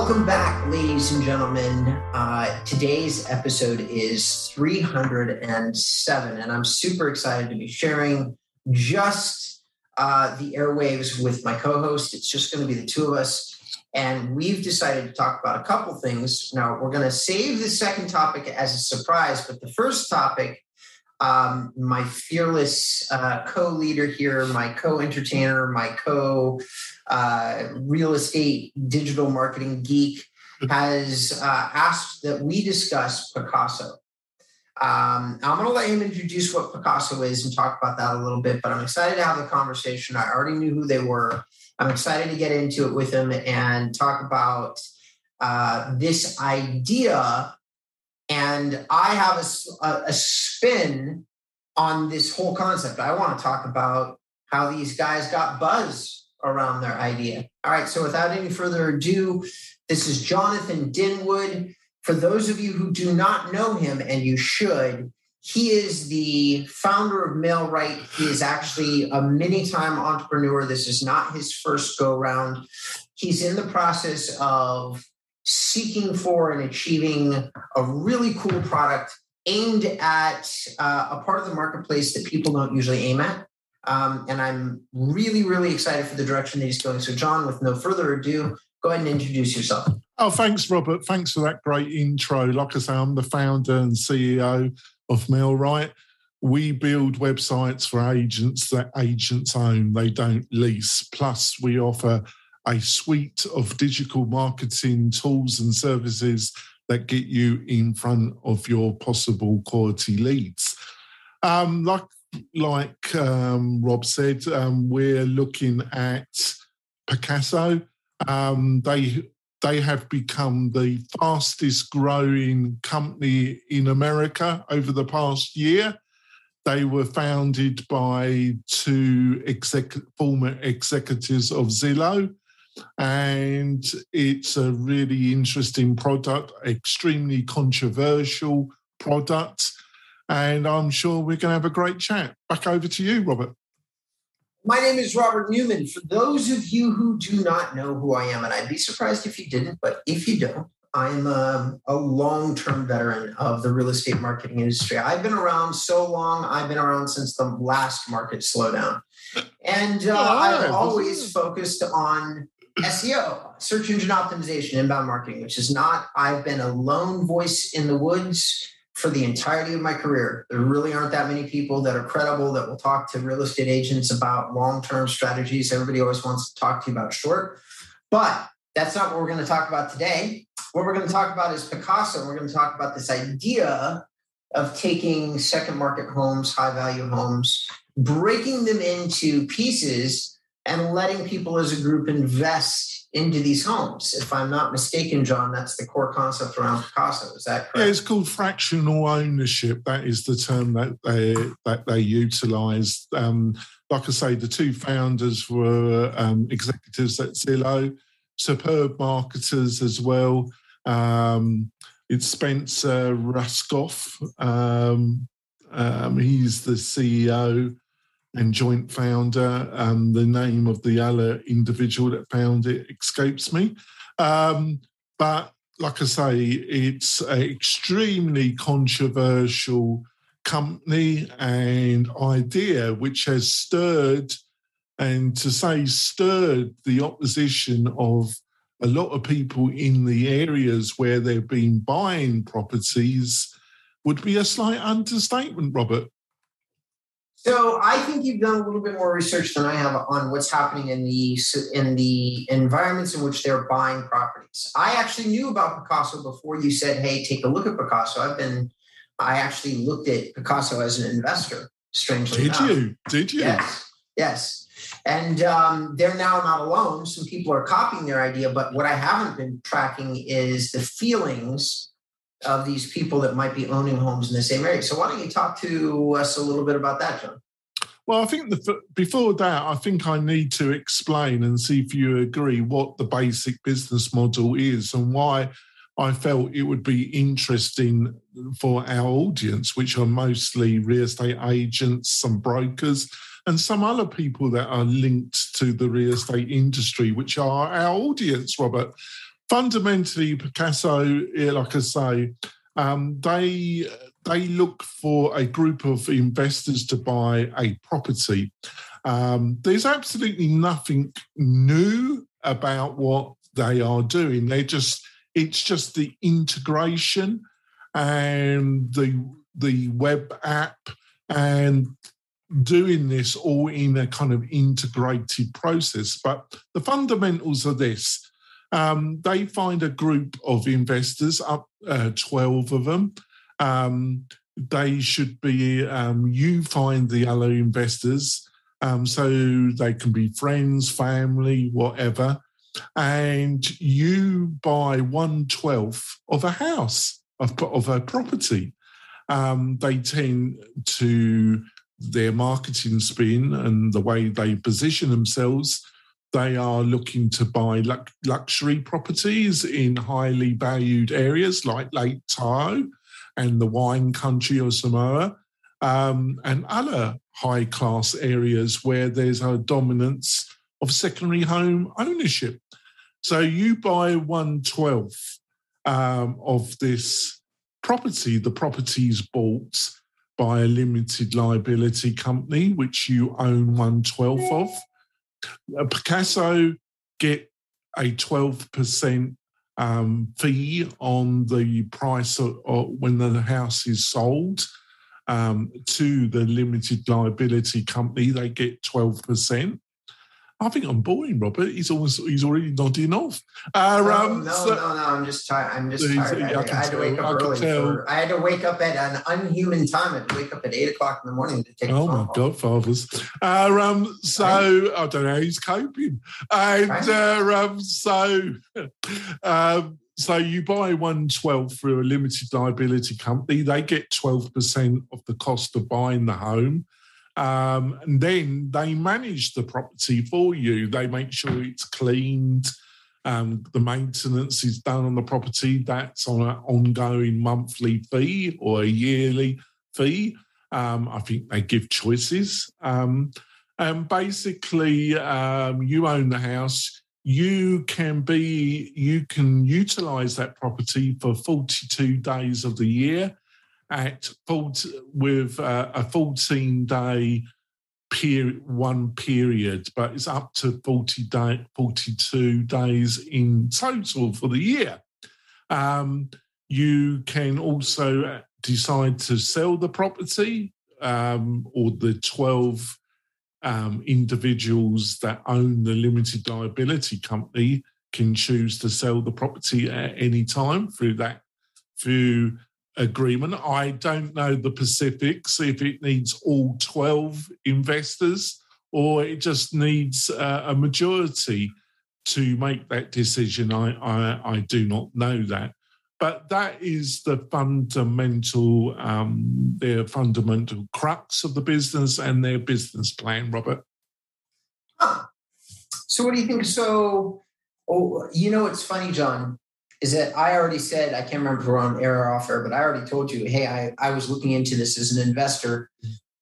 Welcome back, ladies and gentlemen. Uh, today's episode is 307, and I'm super excited to be sharing just uh, the airwaves with my co host. It's just going to be the two of us. And we've decided to talk about a couple things. Now, we're going to save the second topic as a surprise, but the first topic, um, my fearless uh, co leader here, my co entertainer, my co uh, real estate digital marketing geek, has uh, asked that we discuss Pacaso. Um, I'm going to let him introduce what Pacaso is and talk about that a little bit, but I'm excited to have the conversation. I already knew who they were. I'm excited to get into it with him and talk about uh, this idea. And I have a, a, a spin on this whole concept. I want to talk about how these guys got buzz around their idea. All right, so without any further ado, this is Jonathan Denwood. For those of you who do not know him, and you should, he is the founder of MailRight. He is actually a many time entrepreneur. This is not his first go round. He's in the process of seeking for and achieving a really cool product aimed at uh, a part of the marketplace that people don't usually aim at. Um, and I'm really, really excited for the direction that he's going. So, John, with no further ado, go ahead and introduce yourself. Oh, thanks, Robert. Thanks for that great intro. Like I say, I'm the founder and CEO of MailRight. We build websites for agents that agents own, they don't lease. Plus, we offer a suite of digital marketing tools and services that get you in front of your possible quality leads. Um, like like um, Rob said, um, we're looking at Pacaso. Um, they they have become the fastest growing company in America over the past year. They were founded by two exec- former executives of Zillow, and it's a really interesting product, extremely controversial product. And I'm sure we're going to have a great chat. Back over to you, Robert. My name is Robert Newman. For those of you who do not know who I am, and I'd be surprised if you didn't, but if you don't, I'm a, a long term veteran of the real estate marketing industry. I've been around so long, I've been around since the last market slowdown. And uh, oh, I've always focused on SEO, search engine optimization, inbound marketing, which is not, I've been a lone voice in the woods for the entirety of my career. There really aren't that many people that are credible that will talk to real estate agents about long term strategies. Everybody always wants to talk to you about short, but that's not what we're going to talk about today. What we're going to talk about is Pacaso. We're going to talk about this idea of taking second market homes, high value homes, breaking them into pieces and letting people as a group invest into these homes. If I'm not mistaken, John, that's the core concept around Pacaso. Is that correct? Yeah, it's called fractional ownership. That is the term that they that they utilise. Um, like I say, the two founders were um, executives at Zillow, superb marketers as well. Um, it's Spencer Rascoff. Um, um, he's the CEO and joint founder. Um, the name of the other individual that found it escapes me. Um, but like I say, it's an extremely controversial company and idea which has stirred, and to say stirred, the opposition of a lot of people in the areas where they've been buying properties would be a slight understatement, Robert. So I think you've done a little bit more research than I have on what's happening in the in the environments in which they're buying properties. I actually knew about Pacaso before you said, "Hey, take a look at Pacaso." I've been, I actually looked at Pacaso as an investor. Strangely, did enough. you? Did you? Yes, yes. And um, they're now not alone. Some people are copying their idea, but what I haven't been tracking is the feelings of these people that might be owning homes in the same area. So why don't you talk to us a little bit about that, John? Well, I think the, before that, I think I need to explain and see if you agree what the basic business model is and why I felt it would be interesting for our audience, which are mostly real estate agents, some brokers, and some other people that are linked to the real estate industry, which are our audience, Robert. Fundamentally, Pacaso, like I say, um, they they look for a group of investors to buy a property. Um, there's absolutely nothing new about what they are doing. They're just it's just the integration and the the web app and doing this all in a kind of integrated process. But the fundamentals are this. Um, they find a group of investors, up uh, 12 of them. Um, they should be, um, you find the other investors um, so they can be friends, family, whatever. And you buy one twelfth of a house, of, of a property. Um, they tend to their marketing spin and the way they position themselves, they are looking to buy luxury properties in highly valued areas like Lake Tahoe and the wine country of Sonoma, um, and other high class areas where there's a dominance of secondary home ownership. So you buy one twelfth um, of this property, the property's bought by a limited liability company, which you own one twelfth of. Pacaso get a 12% um, fee on the price of, of, when the house is sold um, to the limited liability company. They get 12%. I think I'm boring, Robert. He's always he's already nodding off. Uh, no, um, no, so, no, no, I'm just tired. I'm just tired. I, I, I, had to wake up early. For, I had to wake up at an unhuman time. I had to wake up at eight o'clock in the morning to take. Oh my. God, fathers! Uh, um, so. I don't know how he's coping, and uh, um, so. um, so you buy one twelve through a limited liability company. They get twelve percent of the cost of buying the home. Um, and then they manage the property for you. They make sure it's cleaned. Um, the maintenance is done on the property. That's on an ongoing monthly fee or a yearly fee. Um, I think they give choices. Um, and basically, um, you own the house. You can be, you can utilize that property for 42 days of the year at full with uh, a 14 day period, one period, but it's up to 40 day, 42 days in total for the year. Um, you can also decide to sell the property um, or the 12 um, individuals that own the limited liability company can choose to sell the property at any time through that through agreement. I don't know the Pacifics if it needs all 12 investors or it just needs uh, a majority to make that decision. I, I, I, do not know that. But that is the fundamental, um, their fundamental crux of the business and their business plan, Robert. So, what do you think? So, oh, you know, it's funny, John is that I already said, I can't remember if we're on air or off air, but I already told you, hey, I, I was looking into this as an investor.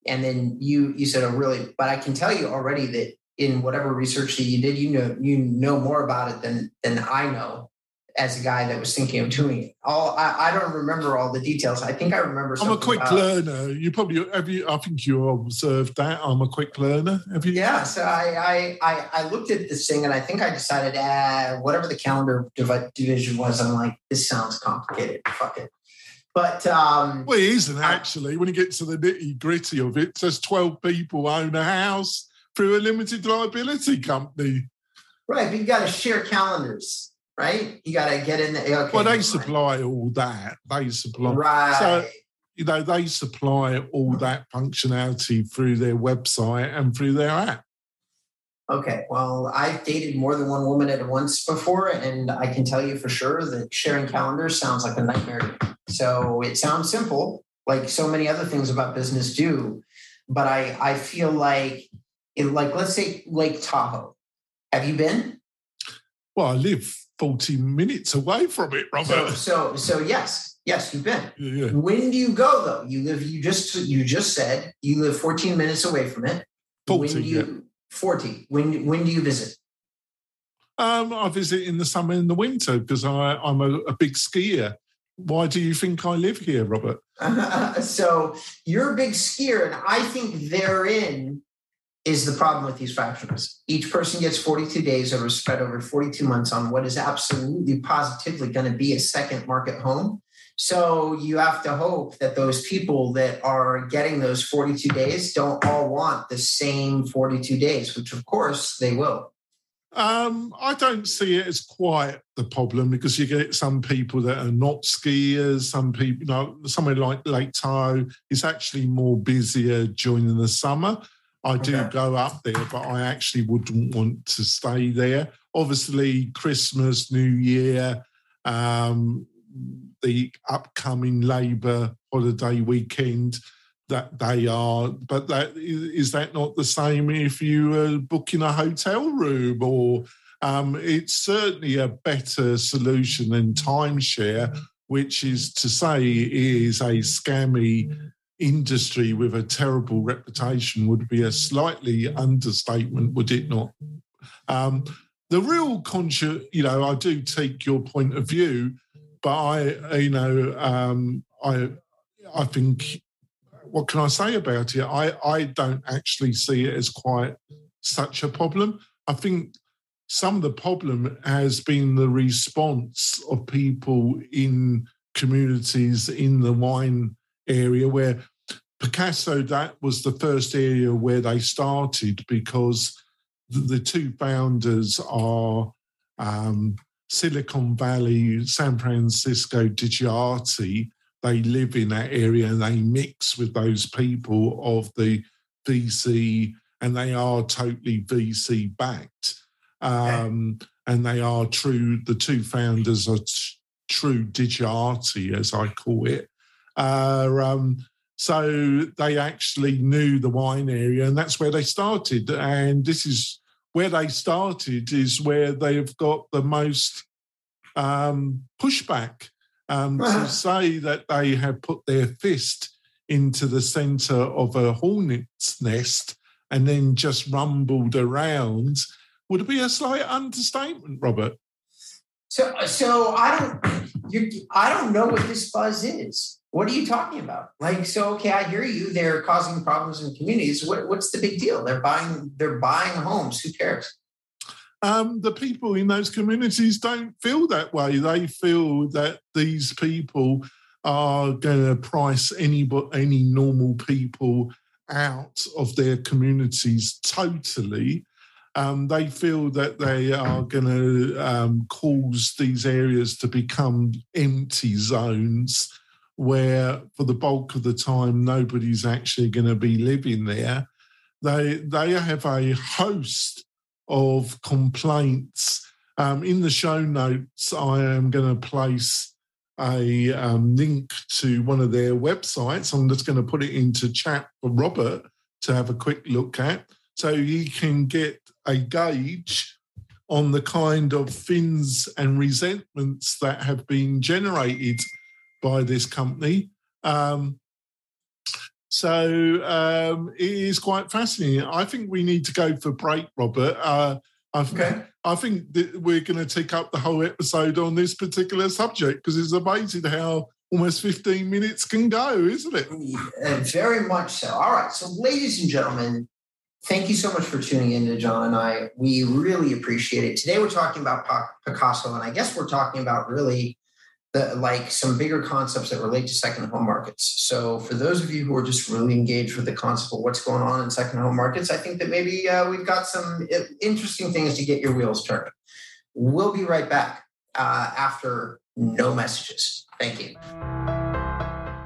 And then you you said, oh, really? But I can tell you already that in whatever research that you did, you know you know more about it than than I know as a guy that was thinking of doing it. All I, I don't remember all the details. I think I remember. I'm a quick about, learner. You probably have you. I think you observed that. I'm a quick learner. Have you? Yeah. So I I I, I looked at this thing and I think I decided, ah, whatever the calendar division was, I'm like, this sounds complicated. Fuck it. But um, well, it isn't actually. When you get to the nitty gritty of it, says 12 people own a house through a limited liability company. Right, but you got to share calendars right? You got to get in the. Okay, well, they supply all that. They supply. Right. So, you know, they supply all that functionality through their website and through their app. Okay. Well, I've dated more than one woman at once before, and I can tell you for sure that sharing calendars sounds like a nightmare. So it sounds simple, like so many other things about business do. But I, I feel like, it, like, let's say Lake Tahoe. Have you been? Well, I live 40 minutes away from it, Robert. So, so, so yes, yes, you've been. Yeah, yeah. When do you go though? You live. You just you just said you live 14 minutes away from it. 40, when do you, yeah. 40. When when do you visit? Um, I visit in the summer and the winter because I I'm a, a big skier. Why do you think I live here, Robert? so you're a big skier, and I think therein is the problem with these fractions. Each person gets 42 days over spread over 42 months on what is absolutely positively going to be a second market home. So you have to hope that those people that are getting those 42 days don't all want the same 42 days, which of course they will. Um, I don't see it as quite the problem because you get some people that are not skiers. Some people, you know, somewhere like Lake Tahoe is actually more busier during the summer. I do okay. go up there, but I actually wouldn't want to stay there. Obviously, Christmas, New Year, um, the upcoming Labour holiday weekend that they are, but that is that not the same if you are booking a hotel room or um, it's certainly a better solution than timeshare, which is to say is a scammy industry with a terrible reputation would be a slightly understatement, would it not? Um, the real conscious, you know, I do take your point of view, but I, you know, um, I, I think, what can I say about it? I, I don't actually see it as quite such a problem. I think some of the problem has been the response of people in communities in the wine area where Pacaso, that was the first area where they started because the, two founders are um, Silicon Valley, San Francisco, Digerati. They live in that area and they mix with those people of the VC, and they are totally VC backed. Um, and they are true, the two founders are t- true Digerati, as I call it. Uh, um, so they actually knew the wine area, and that's where they started. And this is where they started, is where they've got the most um, pushback um, to say that they have put their fist into the center of a hornet's nest and then just rumbled around would be a slight understatement, Robert. So, so I don't, I don't know what this buzz is. What are you talking about? Like, so okay, I hear you. They're causing problems in communities. What, what's the big deal? They're buying, they're buying homes. Who cares? Um, the people in those communities don't feel that way. They feel that these people are going to price any any normal people out of their communities totally. Um, they feel that they are going to um, cause these areas to become empty zones where for the bulk of the time nobody's actually going to be living there. They they have a host of complaints. Um, in the show notes, I am going to place a um, link to one of their websites. I'm just going to put it into chat for Robert to have a quick look at, so he can get a gauge on the kind of fins and resentments that have been generated by this company. Um, so um, it is quite fascinating. I think we need to go for break, Robert. Uh, I, okay. I think that we're going to take up the whole episode on this particular subject because it's amazing how almost 15 minutes can go, isn't it? Uh, very much so. All right. So, ladies and gentlemen, thank you so much for tuning in to John and I. We really appreciate it. Today, we're talking about Pacaso, and I guess we're talking about really the, like some bigger concepts that relate to second home markets. So, for those of you who are just really engaged with the concept of what's going on in second home markets, I think that maybe uh, we've got some uh, interesting things to get your wheels turning. We'll be right back uh, after no messages. Thank you.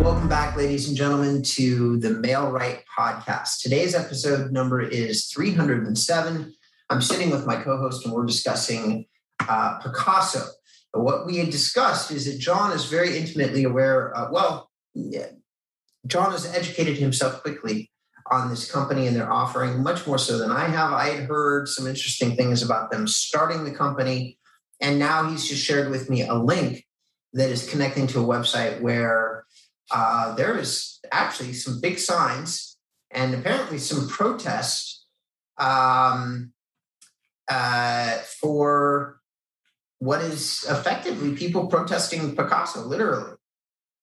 Welcome back, ladies and gentlemen, to the Mail Right podcast. Today's episode number is 307. I'm sitting with my co host and we're discussing uh, Pacaso. what we had discussed is that John is very intimately aware. Uh, well, John has educated himself quickly on this company and their offering, much more so than I have. I had heard some interesting things about them starting the company, and now he's just shared with me a link that is connecting to a website where uh, there is actually some big signs and apparently some protests um, uh, for what is effectively people protesting Pacaso, literally.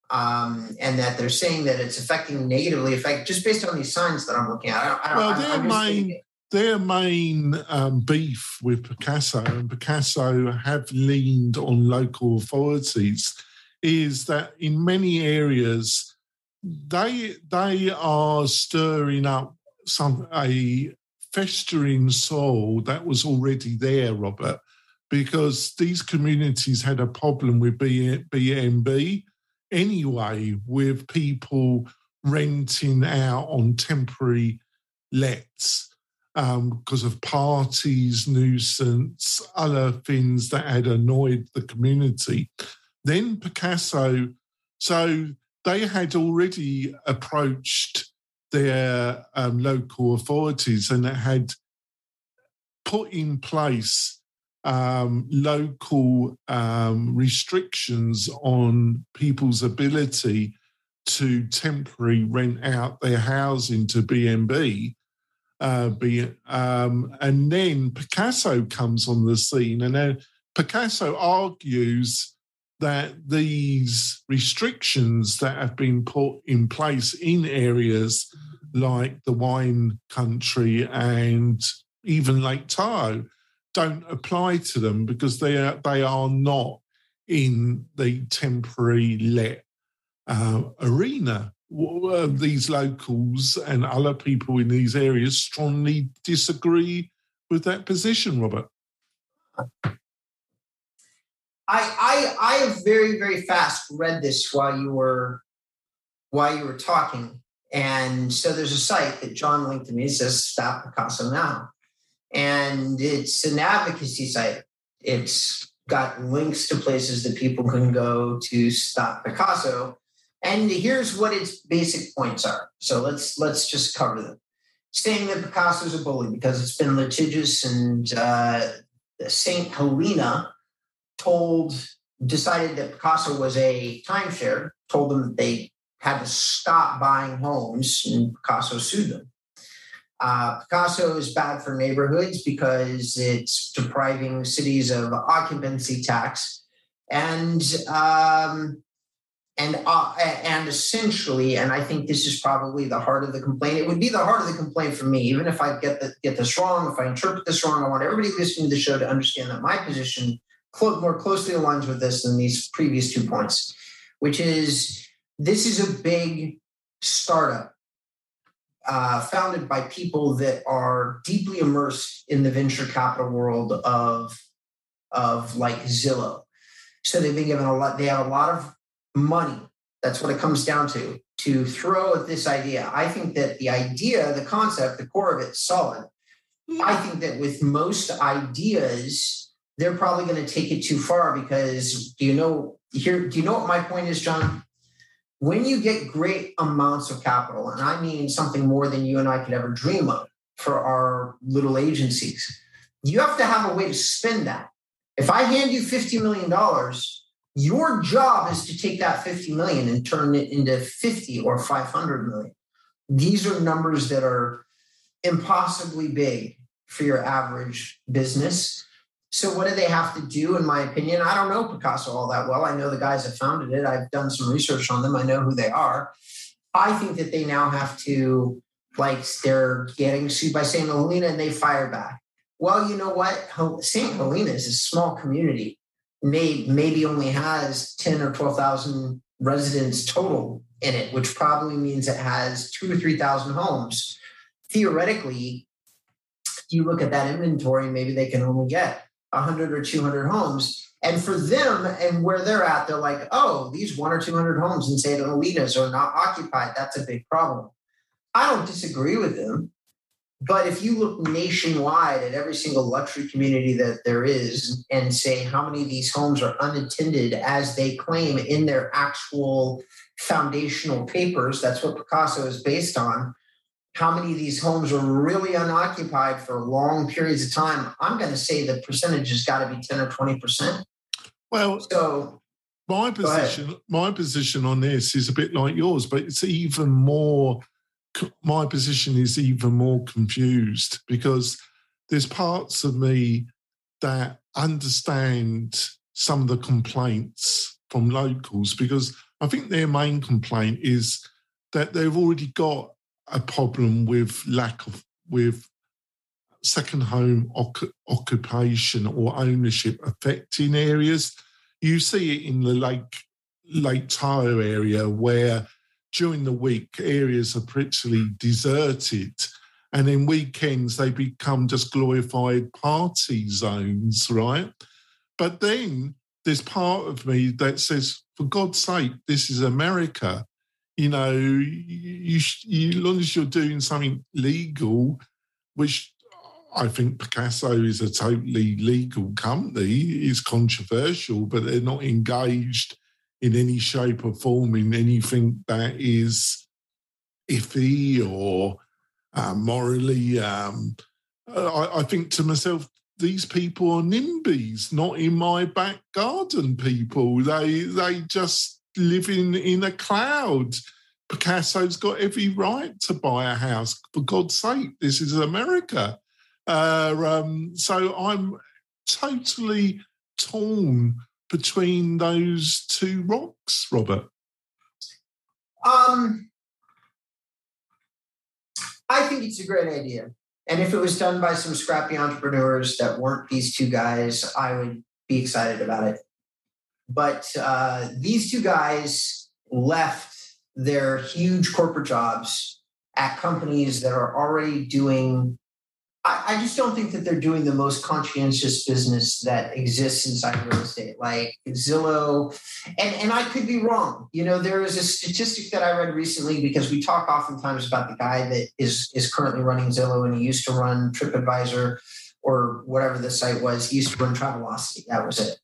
Um, and that they're saying that it's affecting negatively affect just based on these signs that I'm looking at. I don't, I don't, well, their I'm main their main um, beef with Pacaso and Pacaso have leaned on local authorities is that in many areas they they are stirring up some a festering soul that was already there, Robert, because these communities had a problem with BNB anyway, with people renting out on temporary lets because um, of parties, nuisance, other things that had annoyed the community. Then Pacaso, so they had already approached their um, local authorities and had put in place um, local um, restrictions on people's ability to temporarily rent out their housing to BNB. Uh, be, um, and then Pacaso comes on the scene, and then Pacaso argues that these restrictions that have been put in place in areas like the wine country and even Lake Tahoe don't apply to them because they are they are not in the temporary let uh, arena. These locals and other people in these areas strongly disagree with that position, Robert. I, I I have very very fast read this while you were while you were talking, and so there's a site that John linked to me. It says Stop Pacaso Now, and it's an advocacy site. It's got links to places that people can go to stop Pacaso. And here's what its basic points are. So let's let's just cover them. Saying that Pacaso is a bully because it's been litigious, and uh, Saint Helena told decided that Pacaso was a timeshare. Told them that they had to stop buying homes, and Pacaso sued them. Uh, Pacaso is bad for neighborhoods because it's depriving cities of occupancy tax, and um, and uh, and essentially, and I think this is probably the heart of the complaint. It would be the heart of the complaint for me, even if I get the, get this wrong, if I interpret this wrong. I want everybody listening to the show to understand that my position cl- more closely aligns with this than these previous two points, which is this is a big startup uh, founded by people that are deeply immersed in the venture capital world of of like Zillow. So they've been given a lot. They have a lot of money. That's what it comes down to. To throw at this idea, I think that the idea, the concept, the core of it, is solid. I think that with most ideas, they're probably going to take it too far because do you know here? Do you know what my point is, John? when you get great amounts of capital, and I mean something more than you and I could ever dream of for our little agencies, you have to have a way to spend that. If I hand you $50 million, your job is to take that 50 million and turn it into 50 or 500 million. These are numbers that are impossibly big for your average business. So what do they have to do? In my opinion, I don't know Pacaso all that well. I know the guys that founded it. I've done some research on them. I know who they are. I think that they now have to, like, they're getting sued by St. Helena and they fire back. Well, you know what? St. Helena is a small community. May, maybe only has 10 or 12,000 residents total in it, which probably means it has two to 3,000 homes. Theoretically, you look at that inventory, maybe they can only get 100 or 200 homes. And for them and where they're at, they're like, oh, these one or 200 homes in St. Helena's are not occupied. That's a big problem. I don't disagree with them. but if you look nationwide at every single luxury community that there is and say how many of these homes are unattended as they claim in their actual foundational papers, that's what Pacaso is based on. How many of these homes are really unoccupied for long periods of time? I'm going to say the percentage has got to be 10 or 20%. Well, so my position, my position on this is a bit like yours, but it's even more my position is even more confused because there's parts of me that understand some of the complaints from locals because I think their main complaint is that they've already got a problem with lack of with second home occupation or ownership affecting areas. You see it in the Lake Lake Tahoe area where during the week, areas are pretty deserted. And in weekends, they become just glorified party zones, right? But then there's part of me that says, for God's sake, this is America. You know, you, you, as long as you're doing something legal, which I think Pacaso is a totally legal company, is controversial, but they're not engaged in any shape or form in anything that is iffy or uh, morally. Um, I, I, think to myself, these people are NIMBYs, not in my back garden people. They they just live in, in a cloud. Pacaso's got every right to buy a house. For God's sake, this is America. Uh, um, so I'm totally torn between those two rocks, Robert? Um, I think it's a great idea. And if it was done by some scrappy entrepreneurs that weren't these two guys, I would be excited about it. But uh, these two guys left their huge corporate jobs at companies that are already doing I, I, just don't think that they're doing the most conscientious business that exists inside real estate, like Zillow. And, and I could be wrong. You know, there is a statistic that I read recently because we talk oftentimes about the guy that is is currently running Zillow and he used to run TripAdvisor or whatever the site was. He used to run Travelocity. That was it.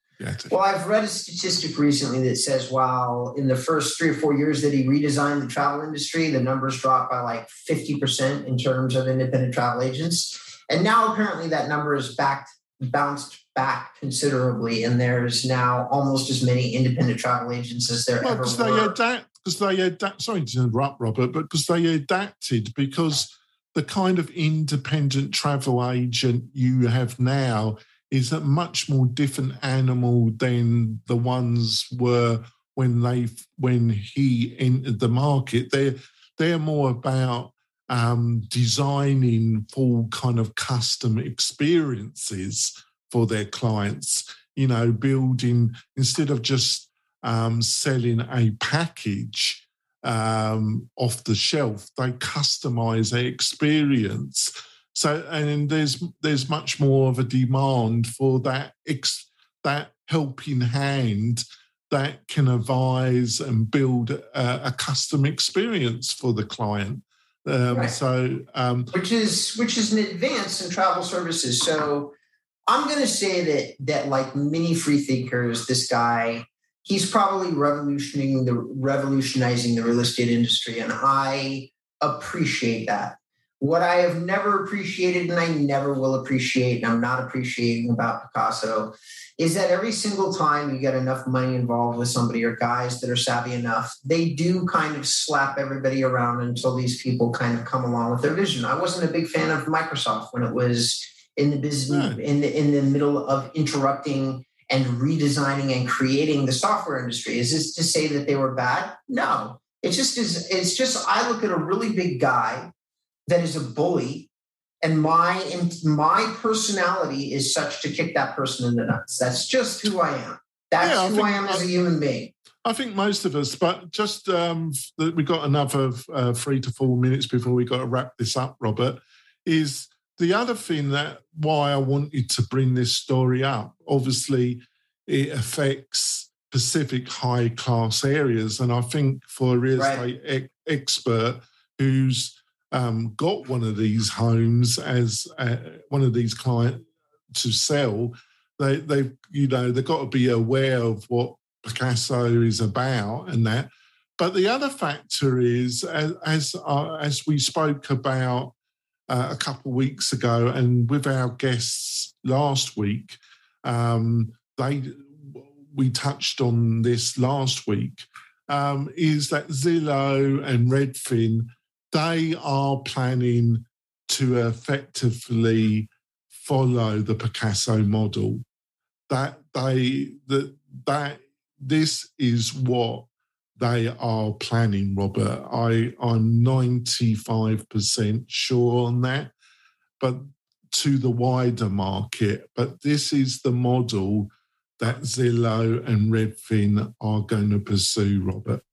Well, I've read a statistic recently that says while in the first three or four years that he redesigned the travel industry, the numbers dropped by like 50% in terms of independent travel agents. And now apparently that number is back bounced back considerably, and there's now almost as many independent travel agents as there well, ever were. They adapt, because they adapt. Sorry to interrupt, Robert, but because they adapted because the kind of independent travel agent you have now is a much more different animal than the ones were when they when he entered the market. They're they're more about um, designing full kind of custom experiences for their clients. You know, building instead of just um, selling a package um, off the shelf, they customize their experience. So, and there's there's much more of a demand for that ex, that helping hand that can advise and build a, a custom experience for the client. Um, right. So, um, which is which is an advance in travel services. So, I'm going to say that that like many free thinkers, this guy, he's probably revolutionizing the revolutionizing the real estate industry, and I appreciate that. What I have never appreciated, and I never will appreciate, and I'm not appreciating about Pacaso, is that every single time you get enough money involved with somebody or guys that are savvy enough, they do kind of slap everybody around until these people kind of come along with their vision. I wasn't a big fan of Microsoft when it was in the business in the in the middle of interrupting and redesigning and creating the software industry. Is this to say that they were bad? No. It's just is it's just I look at a really big guy that is a bully and my my personality is such to kick that person in the nuts. That's just who I am. That's yeah, I who I am as a human being. I think most of us, but just um, we got another uh, three to four minutes before we got to wrap this up. Robert is the other thing that why I wanted to bring this story up. Obviously, it affects Pacific high class areas, and I think for a real estate right. e- expert who's um, got one of these homes as uh, one of these clients to sell, they they you know they've got to be aware of what Pacaso is about and that. But the other factor is as as, uh, as we spoke about uh, a couple of weeks ago, and with our guests last week, um, they we touched on this last week. Um, is that Zillow and Redfin they are planning to effectively follow the Pacaso model. That they that that this is what they are planning, Robert. I, I'm 95% sure on that. But to the wider market, but this is the model that Zillow and Redfin are going to pursue, Robert.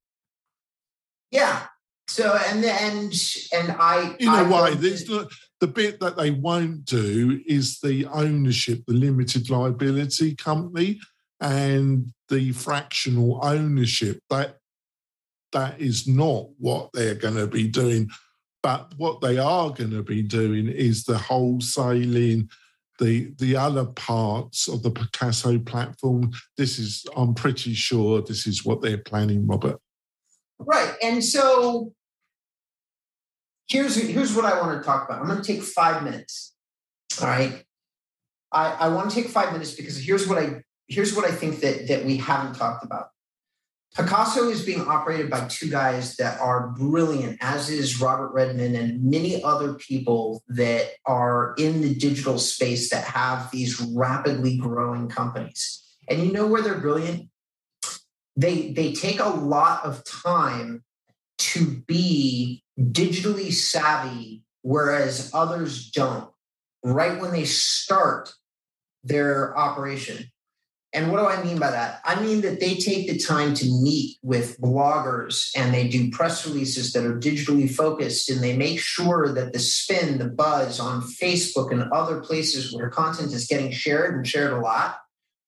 Yeah. So and and and I in a way, there's the, the bit that they won't do is the ownership, the limited liability company, and the fractional ownership. That that is not what they're going to be doing. But what they are going to be doing is the wholesaling, the the other parts of the Pacaso platform. This is, I'm pretty sure, this is what they're planning, Robert. Right, and so here's here's what I want to talk about. I'm going to take five minutes. All right, I, I want to take five minutes because here's what I here's what I think that that we haven't talked about. Pacaso is being operated by two guys that are brilliant, as is Robert Redman and many other people that are in the digital space that have these rapidly growing companies. And you know where they're brilliant? They they take a lot of time to be digitally savvy, whereas others don't. Right when they start their operation, and what do I mean by that? I mean that they take the time to meet with bloggers and they do press releases that are digitally focused and they make sure that the spin, the buzz on Facebook and other places where content is getting shared and shared a lot,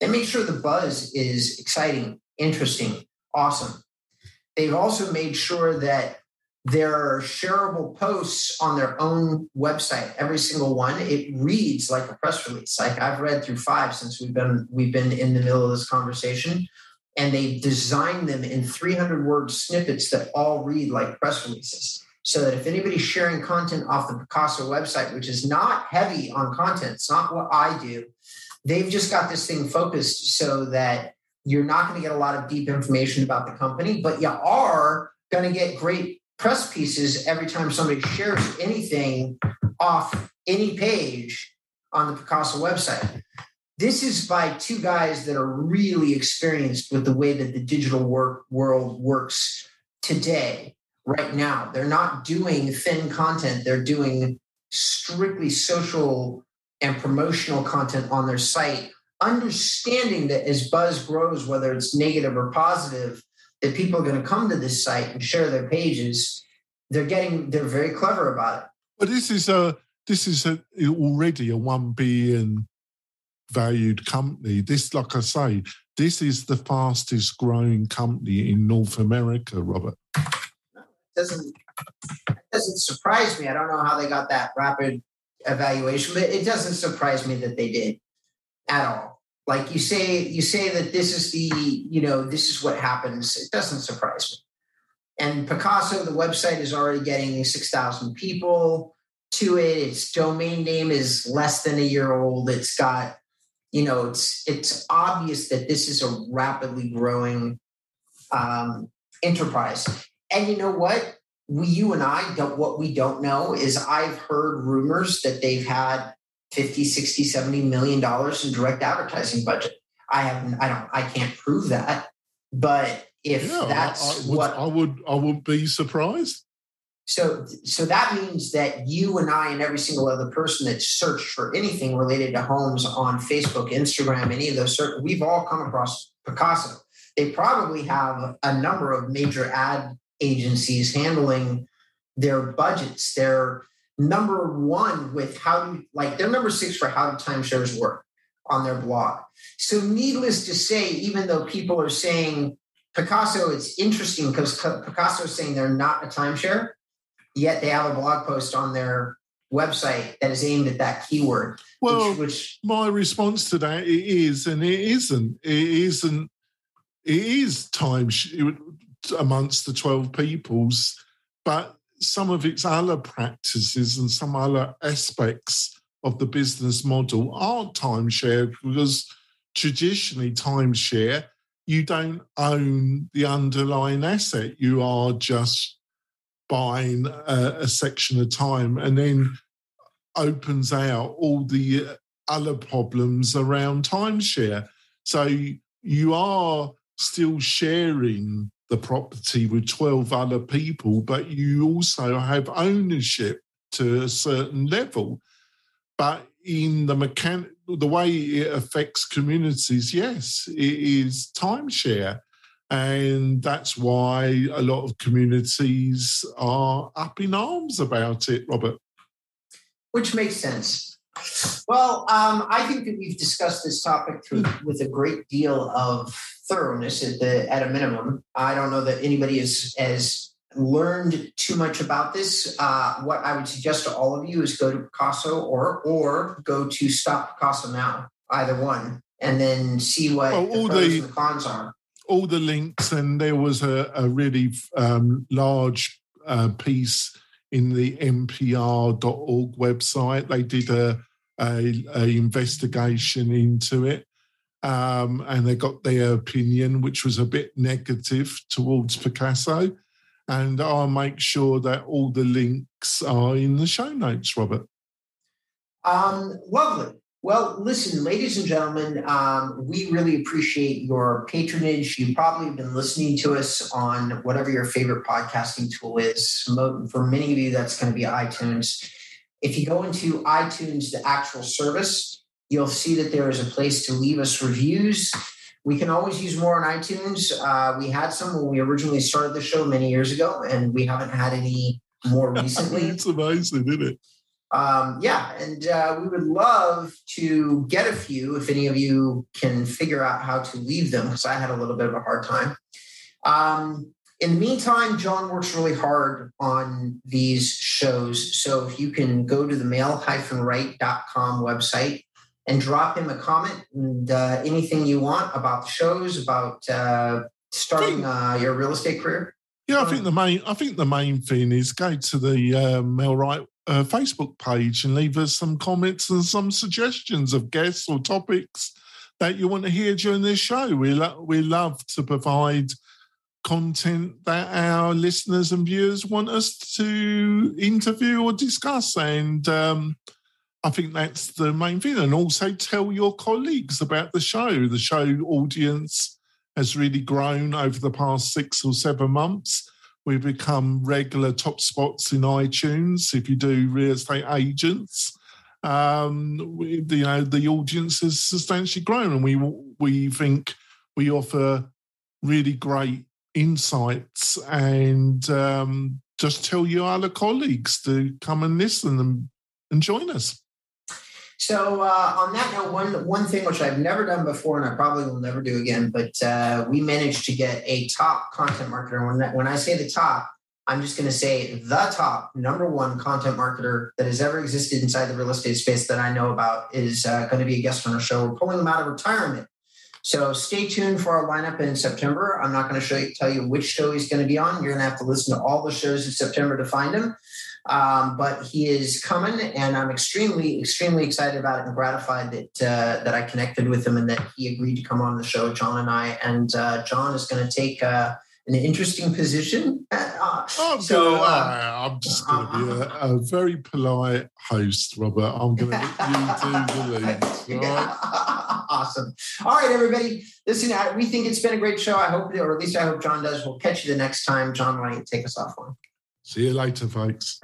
they make sure the buzz is exciting, interesting, awesome. They've also made sure that there are shareable posts on their own website every single one. It reads like a press release. Like i've read through five since we've been we've been in the middle of this conversation and they designed them in 300 word snippets that all read like press releases. So that if anybody's sharing content off the pacaso website which is not heavy on content it's not what i do they've just got this thing focused so that you're not going to get a lot of deep information about the company but you are going to get great press pieces every time somebody shares anything off any page on the Pacaso website. This is by two guys that are really experienced with the way that the digital work world works today, right now. They're not doing thin content, they're doing strictly social and promotional content on their site, understanding that as buzz grows, whether it's negative or positive, that people are going to come to this site and share their pages, they're getting they're very clever about it. But this is a this is a, already a one billion valued company. This, like I say, this is the fastest growing company in North America, Robert. It doesn't it doesn't surprise me. I don't know how they got that rapid evaluation, but it doesn't surprise me that they did at all like you say you say that this is the you know this is what happens. It doesn't surprise me. And pacaso the website is already getting 6000 people to it. Its domain name is less than a year old. It's got you know it's it's obvious that this is a rapidly growing um, enterprise. And you know what? We you and i don't what we don't know is i've heard rumors that they've had 50 60 70 million dollars in direct advertising budget. I haven't i don't i can't prove that but if yeah, that's I, I would, what i would i would be surprised. So so that means that you and i and every single other person that searched for anything related to homes on facebook instagram any of those certain we've all come across pacaso. They probably have a number of major ad agencies handling their budgets their number one with how do like they're number six for how do timeshares work on their blog. So needless to say, even though people are saying Pacaso, it's interesting because Pacaso is saying they're not a timeshare. yet they have a blog post on their website that is aimed at that keyword. Well, which, which my response to that it is and it isn't. It isn't. It is time amongst the twelve peoples, but some of its other practices and some other aspects of the business model aren't timeshare because traditionally timeshare you don't own the underlying asset. You are just buying a, a section of time and then opens out all the other problems around timeshare. So you are still sharing the property with 12 other people, but you also have ownership to a certain level. But in the mechan- the way it affects communities, yes, it is timeshare. And that's why a lot of communities are up in arms about it, Robert. Which makes sense. Well, um, I think that we've discussed this topic through, with a great deal of thoroughness at the at a minimum. I don't know that anybody has has learned too much about this. Uh, what I would suggest to all of you is go to Pacaso or or go to Stop Pacaso now, either one, and then see what well, the pros the, and cons are. All the links, and there was a, a really um, large uh, piece in the npr.org website. They did a, a, a investigation into it. Um, and they got their opinion, which was a bit negative towards Pacaso. And I'll make sure that all the links are in the show notes, Robert. Um, lovely. Well, listen, ladies and gentlemen, um, we really appreciate your patronage. You've probably been listening to us on whatever your favorite podcasting tool is. For many of you, that's going to be iTunes. If you go into iTunes, the actual service, you'll see that there is a place to leave us reviews. We can always use more on iTunes. Uh, we had some when we originally started the show many years ago, and we haven't had any more recently. it's amazing, isn't it? Um, yeah, and uh, we would love to get a few if any of you can figure out how to leave them, because I had a little bit of a hard time. Um, in the meantime, John works really hard on these shows. So if you can go to the mail-right.com website and drop him a comment and uh, anything you want about the shows, about uh, starting uh, your real estate career. Yeah, I think the main I think the main thing is go to the uh, MailRight uh, Facebook page and leave us some comments and some suggestions of guests or topics that you want to hear during this show. We lo- we love to provide content that our listeners and viewers want us to interview or discuss, and um, I think that's the main thing. And also tell your colleagues about the show. The show audience has really grown over the past six or seven months We've become regular top spots in iTunes. If you do real estate agents, um, we, you know the audience has substantially grown, and we we think we offer really great insights and um, just tell your other colleagues to come and listen and, and join us. So uh, on that note, one one thing which I've never done before, and I probably will never do again, but uh, we managed to get a top content marketer. When that, when I say the top, I'm just going to say the top number one content marketer that has ever existed inside the real estate space that I know about is uh, going to be a guest on our show. We're pulling them out of retirement. So stay tuned for our lineup in September. I'm not going to show you, tell you which show he's going to be on. You're going to have to listen to all the shows in September to find him. Um, but he is coming, and I'm extremely, extremely excited about it and gratified that uh, that I connected with him and that he agreed to come on the show, John and I. And uh, John is going to take uh, an interesting position. Uh, I'm, so, gonna, uh, I'm just going to be a, a, very polite host, Robert. I'm going to let you do the leads. Right? awesome. All right, everybody. Listen, we think it's been a great show. I hope, or at least I hope John does. We'll catch you the next time. John, why don't you take us off one? See you later, folks.